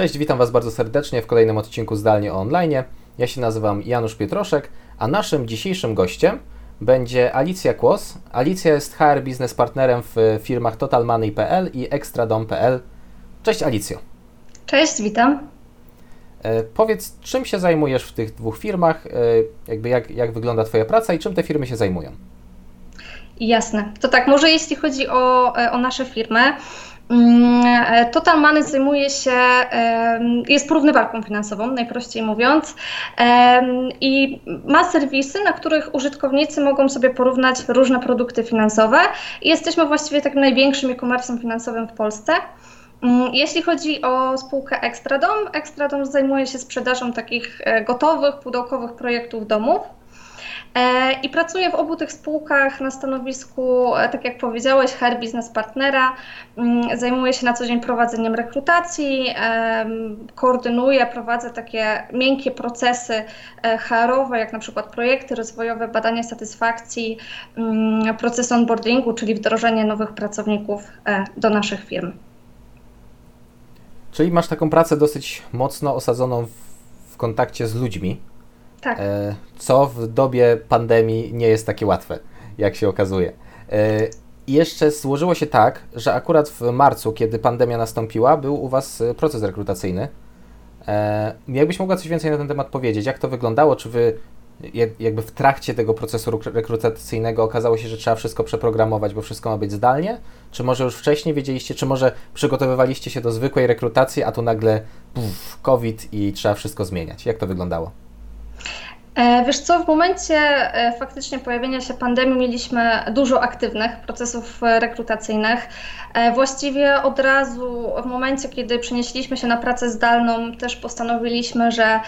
Cześć, witam Was bardzo serdecznie w kolejnym odcinku Zdalnie Online. Ja się nazywam Janusz Pietroszek, a naszym dzisiejszym gościem będzie Alicja Kłos. Alicja jest HR Business Partnerem w firmach TotalMoney.pl i ExtraDom.pl. Cześć Alicjo. Cześć, witam. E, powiedz, czym się zajmujesz w tych dwóch firmach, e, jakby jak, jak wygląda Twoja praca i czym te firmy się zajmują? Jasne. To tak, może jeśli chodzi o, e, o nasze firmy, Total Money zajmuje się, jest porównywarką finansową, najprościej mówiąc, i ma serwisy, na których użytkownicy mogą sobie porównać różne produkty finansowe. Jesteśmy właściwie takim największym e-commerce finansowym w Polsce. Mm, jeśli chodzi o spółkę Extradom, Extradom zajmuje się sprzedażą takich e, gotowych, pudełkowych projektów domów. E, I pracuję w obu tych spółkach na stanowisku, e, tak jak powiedziałeś, HR Business Partnera. Mm, zajmuję się na co dzień prowadzeniem rekrutacji, koordynuję, prowadzę takie miękkie procesy HR-owe, jak na przykład projekty rozwojowe, badania satysfakcji, mm, proces onboardingu, czyli wdrożenie nowych pracowników do naszych firm. Czyli masz taką pracę dosyć mocno osadzoną w kontakcie z ludźmi. Tak. E, co w dobie pandemii nie jest takie łatwe, jak się okazuje. E, jeszcze złożyło się tak, że akurat w marcu, kiedy pandemia nastąpiła, był u Was proces rekrutacyjny. E, jakbyś mogła coś więcej na ten temat powiedzieć? Jak to wyglądało? Czy Wy jakby w trakcie tego procesu rekrutacyjnego okazało się, że trzeba wszystko przeprogramować, bo wszystko ma być zdalnie? Czy może już wcześniej wiedzieliście, czy może przygotowywaliście się do zwykłej rekrutacji, a tu nagle puf, COVID i trzeba wszystko zmieniać? Jak to wyglądało? E, wiesz co, w momencie e, faktycznie pojawienia się pandemii mieliśmy dużo aktywnych procesów e, rekrutacyjnych. Właściwie od razu w momencie, kiedy przenieśliśmy się na pracę zdalną, też postanowiliśmy, że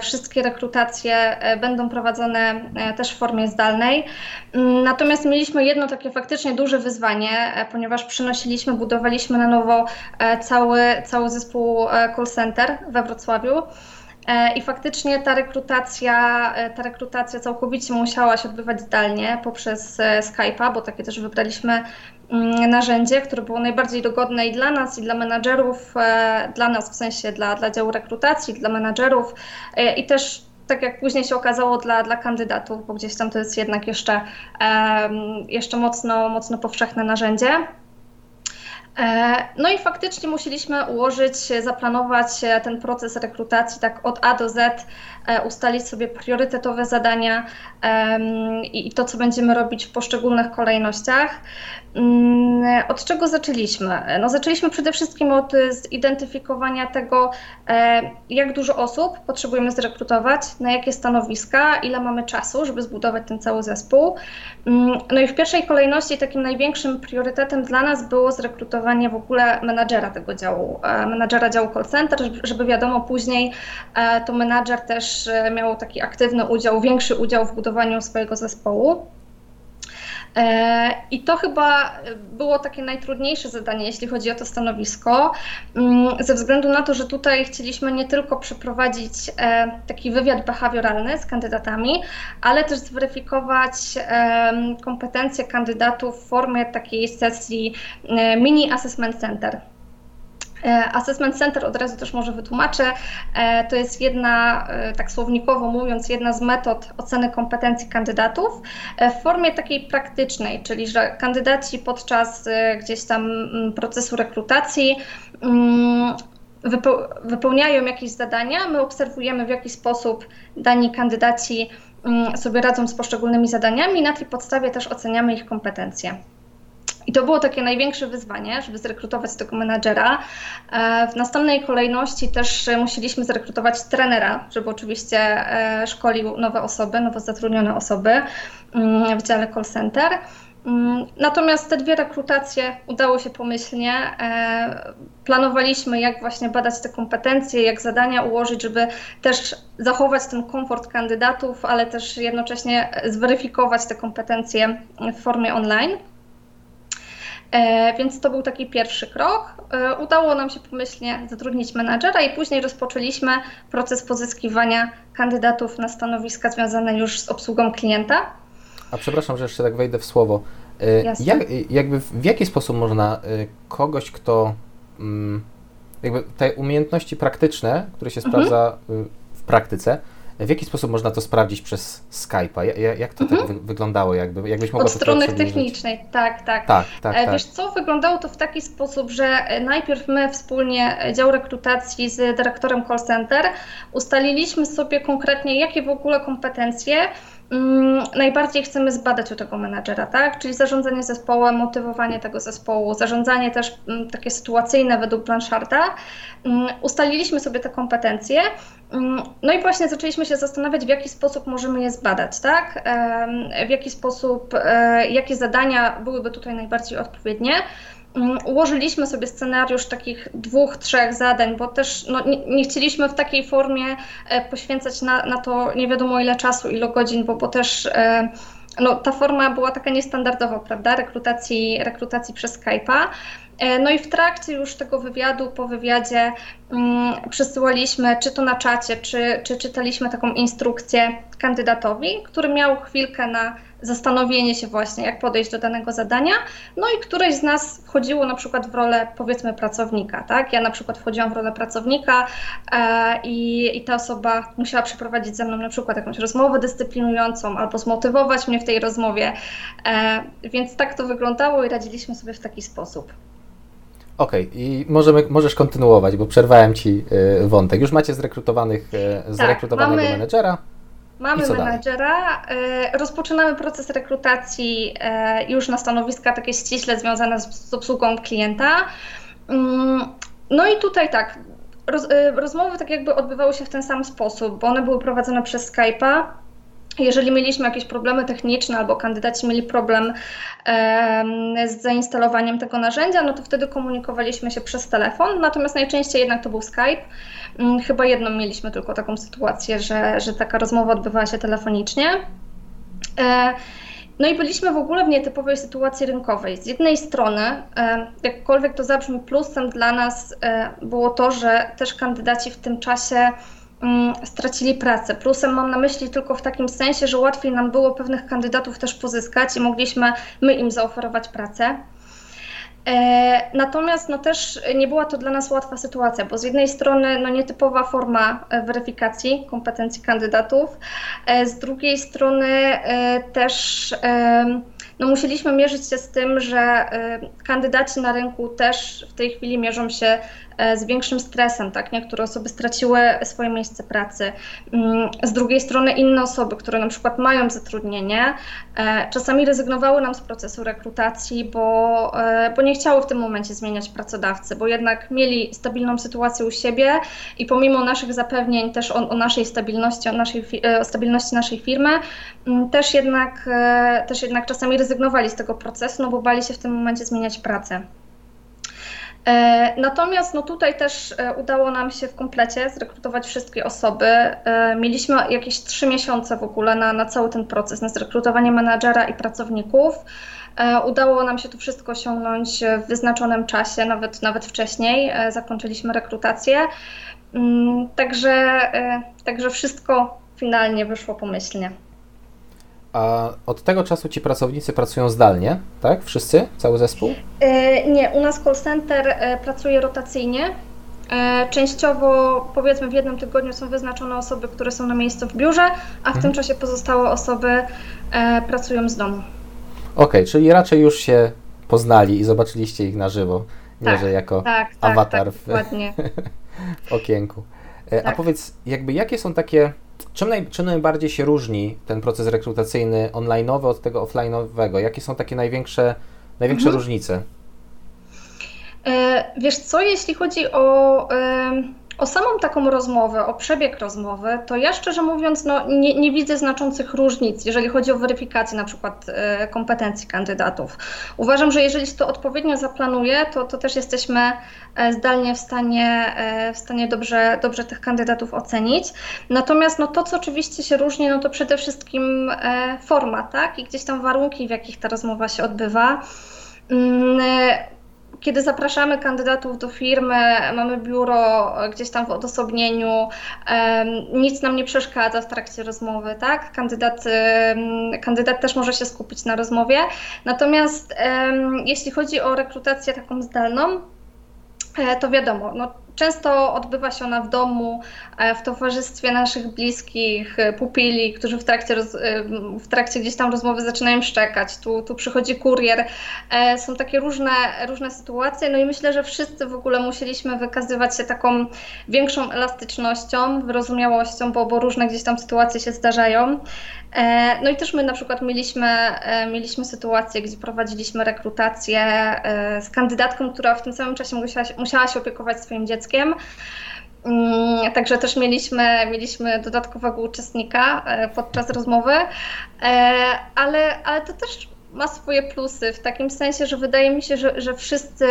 wszystkie rekrutacje będą prowadzone też w formie zdalnej. Mm, natomiast mieliśmy jedno takie faktycznie duże wyzwanie, ponieważ przynosiliśmy, budowaliśmy na nowo cały, cały zespół call center we Wrocławiu. E, I faktycznie ta rekrutacja, e, ta rekrutacja całkowicie musiała się odbywać zdalnie poprzez e, Skype'a, bo takie też wybraliśmy mm, narzędzie, które było najbardziej dogodne i dla nas, i dla menadżerów, dla nas w sensie dla, dla działu rekrutacji, dla menadżerów i też tak jak później się okazało dla, dla kandydatów, bo gdzieś tam to jest jednak jeszcze, jeszcze mocno, mocno powszechne narzędzie. E, no i faktycznie musieliśmy ułożyć, zaplanować ten proces rekrutacji tak od A do Z, e, ustalić sobie priorytetowe zadania i to, co będziemy robić w poszczególnych kolejnościach. Mm, od czego zaczęliśmy? No, zaczęliśmy przede wszystkim od zidentyfikowania tego, e, jak dużo osób potrzebujemy zrekrutować, na jakie stanowiska, ile mamy czasu, żeby zbudować ten cały zespół. Mm, no i w pierwszej kolejności takim największym priorytetem dla nas było zrekrutowanie w ogóle menadżera tego działu, e, menadżera działu call center, żeby wiadomo później e, to menadżer też miał taki aktywny udział, większy udział w budowaniu swojego zespołu. E, I to chyba było takie najtrudniejsze zadanie, jeśli chodzi o to stanowisko, mm, ze względu na to, że tutaj chcieliśmy nie tylko przeprowadzić e, taki wywiad behawioralny z kandydatami, ale też zweryfikować kompetencje kandydatów w formie takiej sesji e, mini assessment center. E, assessment Center od razu też może wytłumaczę. E, to jest jedna, e, tak słownikowo mówiąc, jedna z metod oceny kompetencji kandydatów w formie takiej praktycznej, czyli że kandydaci podczas gdzieś tam mm, procesu rekrutacji mm, wypełniają jakieś zadania, my obserwujemy w jaki sposób dani kandydaci mm, sobie radzą z poszczególnymi zadaniami na tej podstawie też oceniamy ich kompetencje. I to było takie największe wyzwanie, żeby zrekrutować tego menadżera. E, w następnej kolejności też musieliśmy zrekrutować trenera, żeby oczywiście e, szkolił nowe osoby, nowo zatrudnione osoby mm, w dziale call center. Mm, natomiast te dwie rekrutacje udało się pomyślnie. E, planowaliśmy, jak właśnie badać te kompetencje, jak zadania ułożyć, żeby też zachować ten komfort kandydatów, ale też jednocześnie zweryfikować te kompetencje w formie online. E, więc to był taki pierwszy krok. E, udało nam się pomyślnie zatrudnić menadżera i później rozpoczęliśmy proces pozyskiwania kandydatów na stanowiska związane już z obsługą klienta. A przepraszam, że jeszcze tak wejdę w słowo. E, jak, jakby w jaki sposób można kogoś, kto mm, jakby te umiejętności praktyczne, które się mhm. sprawdza y, w praktyce, w jaki sposób można to sprawdzić przez Skype'a? Jak to tak mhm. tak wy wyglądało? Jakby, jakbyś mogła Od strony technicznej, tak, tak. tak, tak, e, tak. Wiesz co, wyglądało to w taki sposób, że e, najpierw my wspólnie, e, dział rekrutacji z dyrektorem call center, ustaliliśmy sobie konkretnie, jakie w ogóle kompetencje Mm, najbardziej chcemy zbadać u tego menadżera, tak? Czyli zarządzanie zespołem, motywowanie tego zespołu, zarządzanie też mm, takie sytuacyjne według Blancharda. Mm, ustaliliśmy sobie te kompetencje, no i właśnie zaczęliśmy się zastanawiać, w jaki sposób możemy je zbadać, tak? W jaki sposób, e, jakie zadania byłyby tutaj najbardziej odpowiednie. Mm, ułożyliśmy sobie scenariusz takich dwóch, trzech zadań, bo też no, nie, nie, chcieliśmy w takiej formie e, poświęcać na, na to nie wiadomo ile czasu, ile godzin, bo, bo też e, no, ta forma była taka niestandardowa, prawda, rekrutacji, rekrutacji przez Skype'a. E, no i w trakcie już tego wywiadu, po wywiadzie um, przesyłaliśmy, czy to na czacie, czy, czy czytaliśmy taką instrukcję kandydatowi, który miał chwilkę na zastanowienie się właśnie, jak podejść do danego zadania. No i któreś z nas wchodziło na przykład w rolę powiedzmy pracownika, tak? Ja na przykład wchodziłam w rolę pracownika e, i, i ta osoba musiała przeprowadzić ze mną na przykład jakąś rozmowę dyscyplinującą albo zmotywować mnie w tej rozmowie. E, więc tak to wyglądało i radziliśmy sobie w taki sposób. Okej, okay. i możemy, możesz kontynuować, bo przerwałem Ci y, wątek. Już macie zrekrutowanych, y, zrekrutowanego tak, mamy... menedżera. Mamy menadżera, e, rozpoczynamy proces rekrutacji już na stanowiska takie ściśle związane z obsługą klienta. Mm, no i tutaj tak, roz, rozmowy tak jakby odbywały się w ten sam sposób, bo one były prowadzone przez Skype'a. Jeżeli mieliśmy jakieś problemy techniczne albo kandydaci mieli problem z zainstalowaniem tego narzędzia, no to wtedy komunikowaliśmy się przez telefon, natomiast najczęściej jednak to był Skype. Mm, chyba jedną mieliśmy tylko taką sytuację, że, że taka rozmowa odbywała się telefonicznie. E, no i byliśmy w ogóle w nietypowej sytuacji rynkowej. Z jednej strony, e, jakkolwiek to zabrzmi, plusem dla nas e, było to, że też kandydaci w tym czasie stracili pracę. Plusem mam na myśli tylko w takim sensie, że łatwiej nam było pewnych kandydatów też pozyskać i mogliśmy my im zaoferować pracę. E, natomiast no też nie była to dla nas łatwa sytuacja, bo z jednej strony no nietypowa forma e, weryfikacji kompetencji kandydatów, e, z drugiej strony też no musieliśmy mierzyć się z tym, że kandydaci na rynku też w tej chwili mierzą się z większym stresem, tak? Niektóre osoby straciły swoje miejsce pracy. Mm, z drugiej strony inne osoby, które na przykład mają zatrudnienie, e, czasami rezygnowały nam z procesu rekrutacji, bo, e, bo nie chciały w tym momencie zmieniać pracodawcy, bo jednak mieli stabilną sytuację u siebie i pomimo naszych zapewnień też o, o naszej stabilności, o, naszej, o stabilności naszej firmy, mm, też jednak, też jednak czasami rezygnowali z tego procesu, no bo bali się w tym momencie zmieniać pracę. E, natomiast no tutaj też e, udało nam się w komplecie zrekrutować wszystkie osoby. E, mieliśmy jakieś trzy miesiące w ogóle na, na cały ten proces, na zrekrutowanie menadżera i pracowników. Udało nam się to wszystko osiągnąć w wyznaczonym czasie, nawet, nawet wcześniej. Zakończyliśmy rekrutację. Mm, także, także wszystko finalnie wyszło pomyślnie. A od tego czasu ci pracownicy pracują zdalnie, tak? Wszyscy? Cały zespół? E, nie, u nas call center e, pracuje rotacyjnie. E, częściowo, powiedzmy, w jednym tygodniu są wyznaczone osoby, które są na miejscu w biurze, a w mhm. tym czasie pozostałe osoby pracują z domu. Okej, okay, czyli raczej już się poznali i zobaczyliście ich na żywo, nie tak, że jako tak, tak awatar tak, w, w okienku. A tak. powiedz, jakby jakie są takie Czym, naj, czym najbardziej się różni ten proces rekrutacyjny online'owy od tego offline'owego? Jakie są takie największe, największe mhm. różnice? E, wiesz co, jeśli chodzi o o samą taką rozmowę, o przebieg rozmowy, to ja szczerze mówiąc no, nie, nie widzę znaczących różnic, jeżeli chodzi o weryfikację na przykład e, kompetencji kandydatów. Uważam, że jeżeli się to odpowiednio zaplanuje, to, to też jesteśmy e, zdalnie w stanie, e, w stanie dobrze, dobrze tych kandydatów ocenić. Natomiast no, to, co oczywiście się różni, no to przede wszystkim forma, tak? I gdzieś tam warunki, w jakich ta rozmowa się odbywa. Mm, kiedy zapraszamy kandydatów do firmy, mamy biuro gdzieś tam w odosobnieniu, nic nam nie przeszkadza w trakcie rozmowy, tak? Kandydat, kandydat też może się skupić na rozmowie. Natomiast jeśli chodzi o rekrutację taką zdalną, e, to wiadomo, no, Często odbywa się ona w domu, e, w towarzystwie naszych bliskich, e, pupili, którzy w trakcie, roz, e, w trakcie gdzieś tam rozmowy zaczynają szczekać. Tu, tu przychodzi kurier. Są takie różne, różne sytuacje. No i myślę, że wszyscy w ogóle musieliśmy wykazywać się taką większą elastycznością, wyrozumiałością, bo, bo różne gdzieś tam sytuacje się zdarzają. No i też my na przykład mieliśmy, mieliśmy sytuację, gdzie prowadziliśmy rekrutację z kandydatką, która w tym samym czasie musiała, musiała się opiekować swoim dzieckiem. Mm, także też mieliśmy, mieliśmy dodatkowego uczestnika e, podczas rozmowy, e, ale, ale to też ma swoje plusy w takim sensie, że wydaje mi się, że, że wszyscy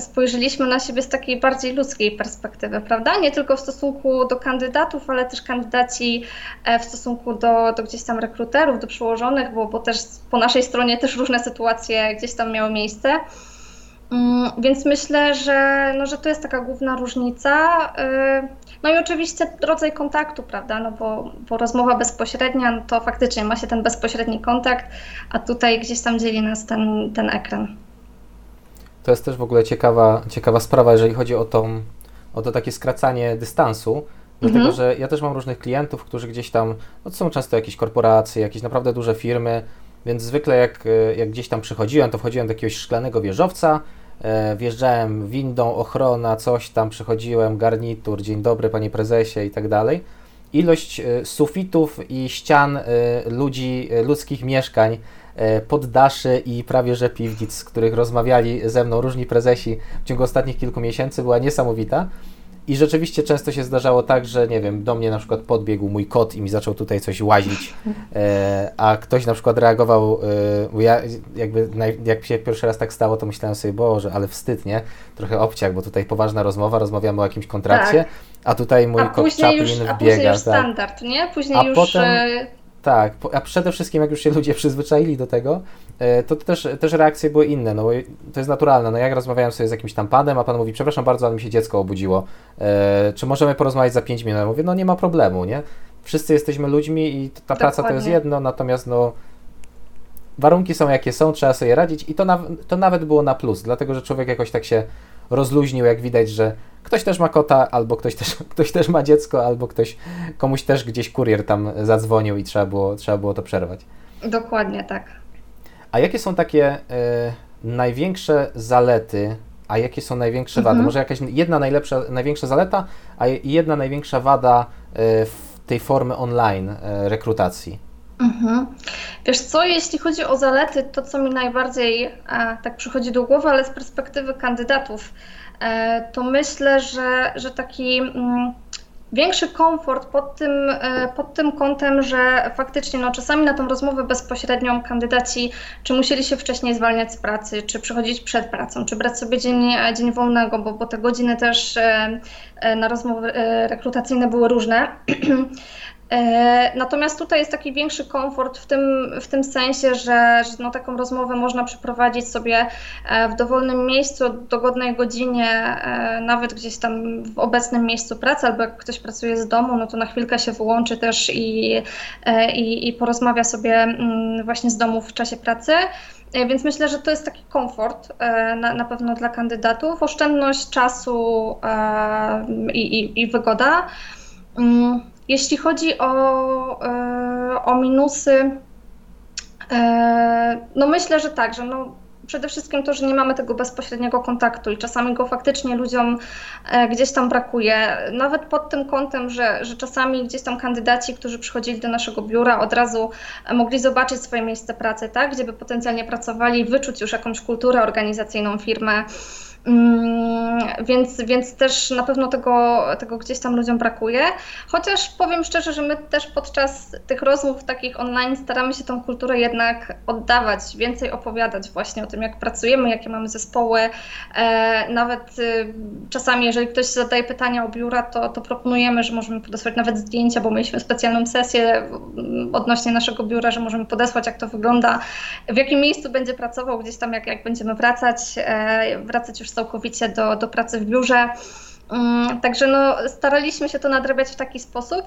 spojrzeliśmy na siebie z takiej bardziej ludzkiej perspektywy, prawda? Nie tylko w stosunku do kandydatów, ale też kandydaci e, w stosunku do, do gdzieś tam rekruterów, do przełożonych, bo, bo też po naszej stronie też różne sytuacje gdzieś tam miały miejsce. Mm, więc myślę, że, no, że to jest taka główna różnica. Y, no i oczywiście rodzaj kontaktu, prawda? No bo, bo rozmowa bezpośrednia, no to faktycznie ma się ten bezpośredni kontakt, a tutaj gdzieś tam dzieli nas ten, ten ekran. To jest też w ogóle ciekawa, ciekawa sprawa, jeżeli chodzi o, tą, o to takie skracanie dystansu. Dlatego, mhm. że ja też mam różnych klientów, którzy gdzieś tam, no to są często jakieś korporacje, jakieś naprawdę duże firmy, więc zwykle jak, jak gdzieś tam przychodziłem, to wchodziłem do jakiegoś szklanego wieżowca, E, wjeżdżałem windą, ochrona, coś tam, przychodziłem, garnitur, dzień dobry panie prezesie i tak dalej. Ilość e, sufitów i ścian e, ludzi, ludzkich mieszkań, poddaszy i prawie że piwnic, z których rozmawiali ze mną różni prezesi w ciągu ostatnich kilku miesięcy była niesamowita. I rzeczywiście często się zdarzało tak, że nie wiem, do mnie na przykład podbiegł mój kot i mi zaczął tutaj coś łazić, e, a ktoś na przykład reagował, e, ja jakby jak się pierwszy raz tak stało, to myślałem sobie, Boże, ale wstyd, nie? Trochę obciach, bo tutaj poważna rozmowa, rozmawiamy o jakimś kontrakcie, tak. a tutaj mój a kot Chaplin wbiega. A później już tak. standard, nie? Później a już... Potem, e, tak, a przede wszystkim jak już się ludzie przyzwyczaili do tego, e, to też, też reakcje były inne, no to jest naturalne, no jak rozmawiałem sobie z jakimś tam panem, a pan mówi, przepraszam bardzo, ale mi się dziecko obudziło, e, czy możemy porozmawiać za 5 minut? Ja mówię, no nie ma problemu, nie? Wszyscy jesteśmy ludźmi i ta Dokładnie. praca to jest jedno, natomiast no warunki są jakie są, trzeba sobie radzić i to, na, to nawet było na plus, dlatego że człowiek jakoś tak się rozluźnił, jak widać, że ktoś też ma kota, albo ktoś też, ktoś też ma dziecko, albo ktoś, komuś też gdzieś kurier tam zadzwonił i trzeba było, trzeba było to przerwać. Dokładnie tak. A jakie są takie y, największe zalety, a jakie są największe wady? Mhm. Może jakaś jedna najlepsza, największa zaleta, a jedna największa wada y, w tej formy online y, rekrutacji? Mhm. Wiesz co, jeśli chodzi o zalety, to co mi najbardziej e, tak przychodzi do głowy, ale z perspektywy kandydatów, e, to myślę, że, że taki mm, większy komfort pod tym, e, pod tym kątem, że faktycznie no, czasami na tą rozmowę bezpośrednią kandydaci czy musieli się wcześniej zwalniać z pracy, czy przychodzić przed pracą, czy brać sobie dzień, dzień wolnego, bo, bo te godziny też e, e, na rozmowy rekrutacyjne były różne. E, natomiast tutaj jest taki większy komfort w tym, w tym sensie, że, że no, taką rozmowę można przeprowadzić sobie e, w dowolnym miejscu, dogodnej godzinie, e, nawet gdzieś tam w obecnym miejscu pracy, albo jak ktoś pracuje z domu, no to na chwilkę się wyłączy też i, i, i porozmawia sobie mm, właśnie z domu w czasie pracy. Więc myślę, że to jest taki komfort na, na pewno dla kandydatów, oszczędność czasu i, i, i wygoda. Jeśli chodzi o, e, o minusy, e, no myślę, że tak, że no przede wszystkim to, że nie mamy tego bezpośredniego kontaktu i czasami go faktycznie ludziom e, gdzieś tam brakuje. Nawet pod tym kątem, że, że czasami gdzieś tam kandydaci, którzy przychodzili do naszego biura, od razu mogli zobaczyć swoje miejsce pracy, tak, gdzie by potencjalnie pracowali, wyczuć już jakąś kulturę organizacyjną firmy. Mm, więc, więc też na pewno tego, tego gdzieś tam ludziom brakuje. Chociaż powiem szczerze, że my też podczas tych rozmów takich online staramy się tą kulturę jednak oddawać, więcej opowiadać właśnie o tym, jak pracujemy, jakie mamy zespoły. E, nawet y, czasami, jeżeli ktoś zadaje pytania o biura, to, to proponujemy, że możemy podesłać nawet zdjęcia, bo mieliśmy specjalną sesję mm, odnośnie naszego biura, że możemy podesłać, jak to wygląda, w jakim miejscu będzie pracował, gdzieś tam, jak, jak będziemy wracać, e, wracać już całkowicie do, do pracy w biurze. Mm, także no, staraliśmy się to nadrabiać w taki sposób,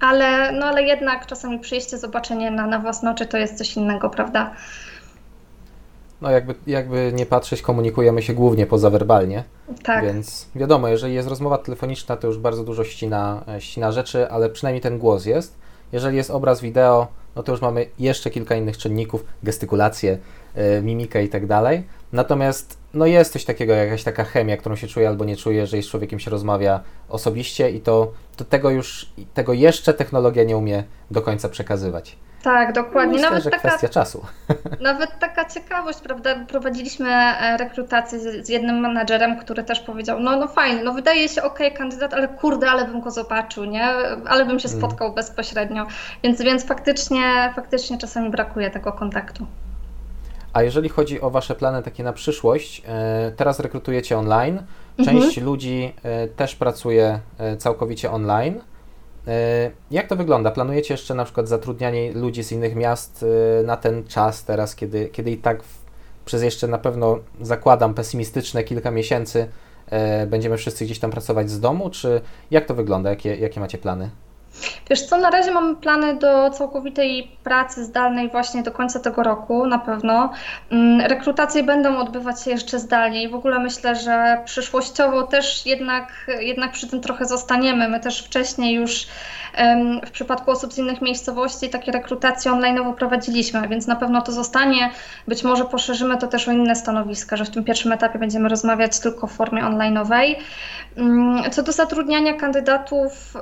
ale, no, ale jednak czasami przyjście, zobaczenie na, na własne oczy to jest coś innego, prawda? no jakby, jakby nie patrzeć, komunikujemy się głównie pozawerbalnie. Tak. Więc wiadomo, jeżeli jest rozmowa telefoniczna, to już bardzo dużo ścina, ścina rzeczy, ale przynajmniej ten głos jest. Jeżeli jest obraz, wideo, no to już mamy jeszcze kilka innych czynników, gestykulację, yy, mimikę i tak dalej. Natomiast no jest coś takiego, jakaś taka chemia, którą się czuje albo nie czuje, że z człowiekiem się rozmawia osobiście i to, to tego już, tego jeszcze technologia nie umie do końca przekazywać. Tak, dokładnie. Myślę, nawet że taka, kwestia czasu. Nawet taka ciekawość, prawda? Prowadziliśmy e, rekrutację z, z jednym menadżerem, który też powiedział, no, no fajnie, no wydaje się ok, kandydat, ale kurde, ale bym go zobaczył, nie? Ale bym się mm. spotkał mm. bezpośrednio. Więc, więc faktycznie, faktycznie czasami brakuje tego kontaktu. A jeżeli chodzi o Wasze plany takie na przyszłość, e, teraz rekrutujecie online, część mhm. ludzi e, też pracuje całkowicie online. E, jak to wygląda? Planujecie jeszcze na przykład zatrudnianie ludzi z innych miast e, na ten czas teraz, kiedy, kiedy i tak przez jeszcze na pewno zakładam pesymistyczne kilka miesięcy e, będziemy wszyscy gdzieś tam pracować z domu, czy jak to wygląda? Jakie, jakie macie plany? Wiesz co, na razie mamy plany do całkowitej pracy zdalnej właśnie do końca tego roku na pewno. Mm, rekrutacje będą odbywać się jeszcze zdalnie i w ogóle myślę, że przyszłościowo też jednak, jednak przy tym trochę zostaniemy. My też wcześniej już w przypadku osób z innych miejscowości takie rekrutacje online prowadziliśmy, więc na pewno to zostanie. Być może poszerzymy to też o inne stanowiska, że w tym pierwszym etapie będziemy rozmawiać tylko w formie onlineowej. Mm, co do zatrudniania kandydatów,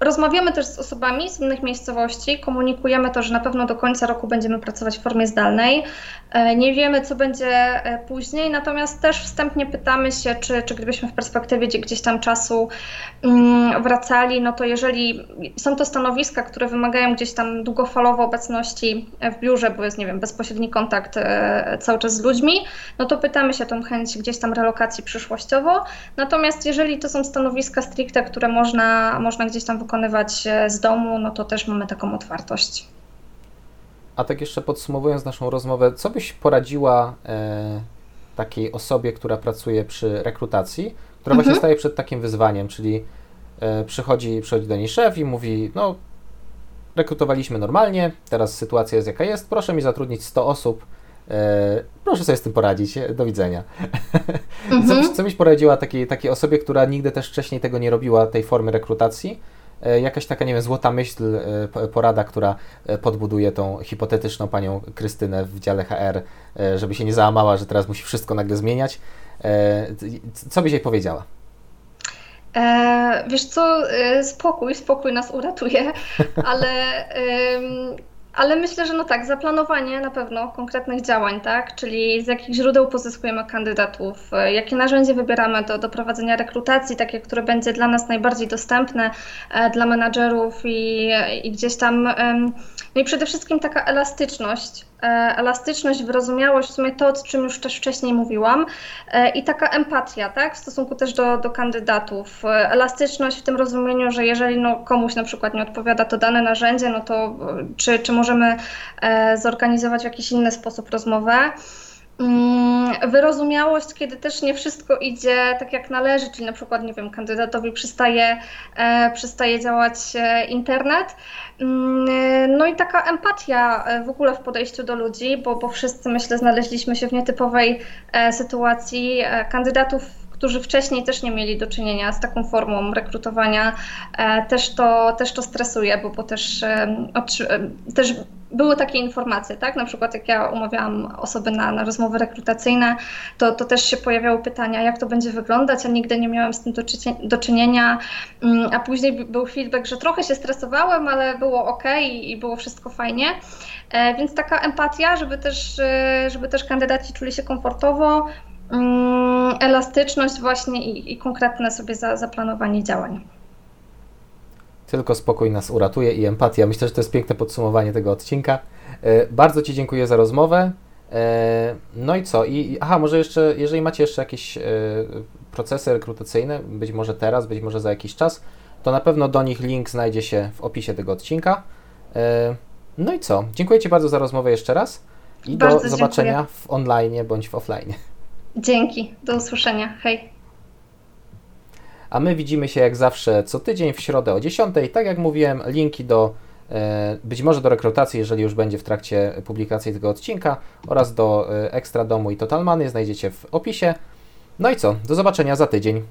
Rozmawiamy też z osobami z innych miejscowości, komunikujemy to, że na pewno do końca roku będziemy pracować w formie zdalnej. E, nie wiemy, co będzie e, później, natomiast też wstępnie pytamy się, czy, czy gdybyśmy w perspektywie gdzieś tam czasu mm, wracali, no to jeżeli są to stanowiska, które wymagają gdzieś tam długofalowo obecności w biurze, bo jest, nie wiem, bezpośredni kontakt e, cały czas z ludźmi, no to pytamy się o tą chęć gdzieś tam relokacji przyszłościowo. Natomiast jeżeli to są stanowiska stricte, które można, można gdzieś tam wykonywać z domu, no to też mamy taką otwartość. A tak jeszcze podsumowując naszą rozmowę, co byś poradziła e, takiej osobie, która pracuje przy rekrutacji, która mhm. właśnie staje przed takim wyzwaniem, czyli e, przychodzi, przychodzi do niej szef i mówi, no rekrutowaliśmy normalnie, teraz sytuacja jest jaka jest, proszę mi zatrudnić 100 osób, e, proszę sobie z tym poradzić, do widzenia. Mhm. co, byś, co byś poradziła takiej, takiej osobie, która nigdy też wcześniej tego nie robiła, tej formy rekrutacji, E, jakaś taka, nie wiem, złota myśl, e, porada, która e, podbuduje tą hipotetyczną panią Krystynę w dziale HR, żeby się nie załamała, że teraz musi wszystko nagle zmieniać. Co byś jej powiedziała? E, wiesz co, spokój, spokój nas uratuje, ale ale myślę, że no tak, zaplanowanie na pewno konkretnych działań, tak? Czyli z jakich źródeł pozyskujemy kandydatów, e, jakie narzędzie wybieramy do, do prowadzenia rekrutacji, takie, które będzie dla nas najbardziej dostępne e, dla menadżerów i, i gdzieś tam. No i przede wszystkim taka elastyczność, e, elastyczność, wyrozumiałość, w sumie to, o czym już też wcześniej mówiłam, i taka empatia, tak, w stosunku też do, do kandydatów. Elastyczność w tym rozumieniu, że jeżeli no, komuś na przykład nie odpowiada to dane narzędzie, no to czy, czy może możemy e, zorganizować w jakiś inny sposób rozmowę. Mm, wyrozumiałość, kiedy też nie wszystko idzie tak jak należy, czyli na przykład, nie wiem, kandydatowi przestaje, e, przestaje działać e, internet. Mm, no i taka empatia w ogóle w podejściu do ludzi, bo, bo wszyscy myślę znaleźliśmy się w nietypowej sytuacji. Kandydatów którzy wcześniej też nie mieli do czynienia z taką formą rekrutowania, e, też to, też to stresuje, bo, bo też, e, też były takie informacje, tak? Na przykład jak ja umawiałam osoby na, na rozmowy rekrutacyjne, to, to też się pojawiały pytania, jak to będzie wyglądać, a nigdy nie miałam z tym do, czynienia, mm, a później był feedback, że trochę się stresowałem, ale było ok i było wszystko fajnie. E, więc taka empatia, żeby też, żeby też kandydaci czuli się komfortowo, Mm, elastyczność właśnie i, i konkretne sobie za, zaplanowanie działań. Tylko spokój nas uratuje i empatia. Myślę, że to jest piękne podsumowanie tego odcinka. E, bardzo Ci dziękuję za rozmowę. E, no i co? I, aha, może jeszcze, jeżeli macie jeszcze jakieś e, procesy rekrutacyjne, być może teraz, być może za jakiś czas, to na pewno do nich link znajdzie się w opisie tego odcinka. No i co? Dziękuję Ci bardzo za rozmowę jeszcze raz i bardzo do zobaczenia dziękuję. w online bądź w offline. Dzięki, do usłyszenia. Hej. A my widzimy się jak zawsze co tydzień w środę o 10. Tak jak mówiłem, linki do być może do rekrutacji, jeżeli już będzie w trakcie publikacji tego odcinka, oraz do Ekstra Domu i Total Money znajdziecie w opisie. No i co? Do zobaczenia za tydzień.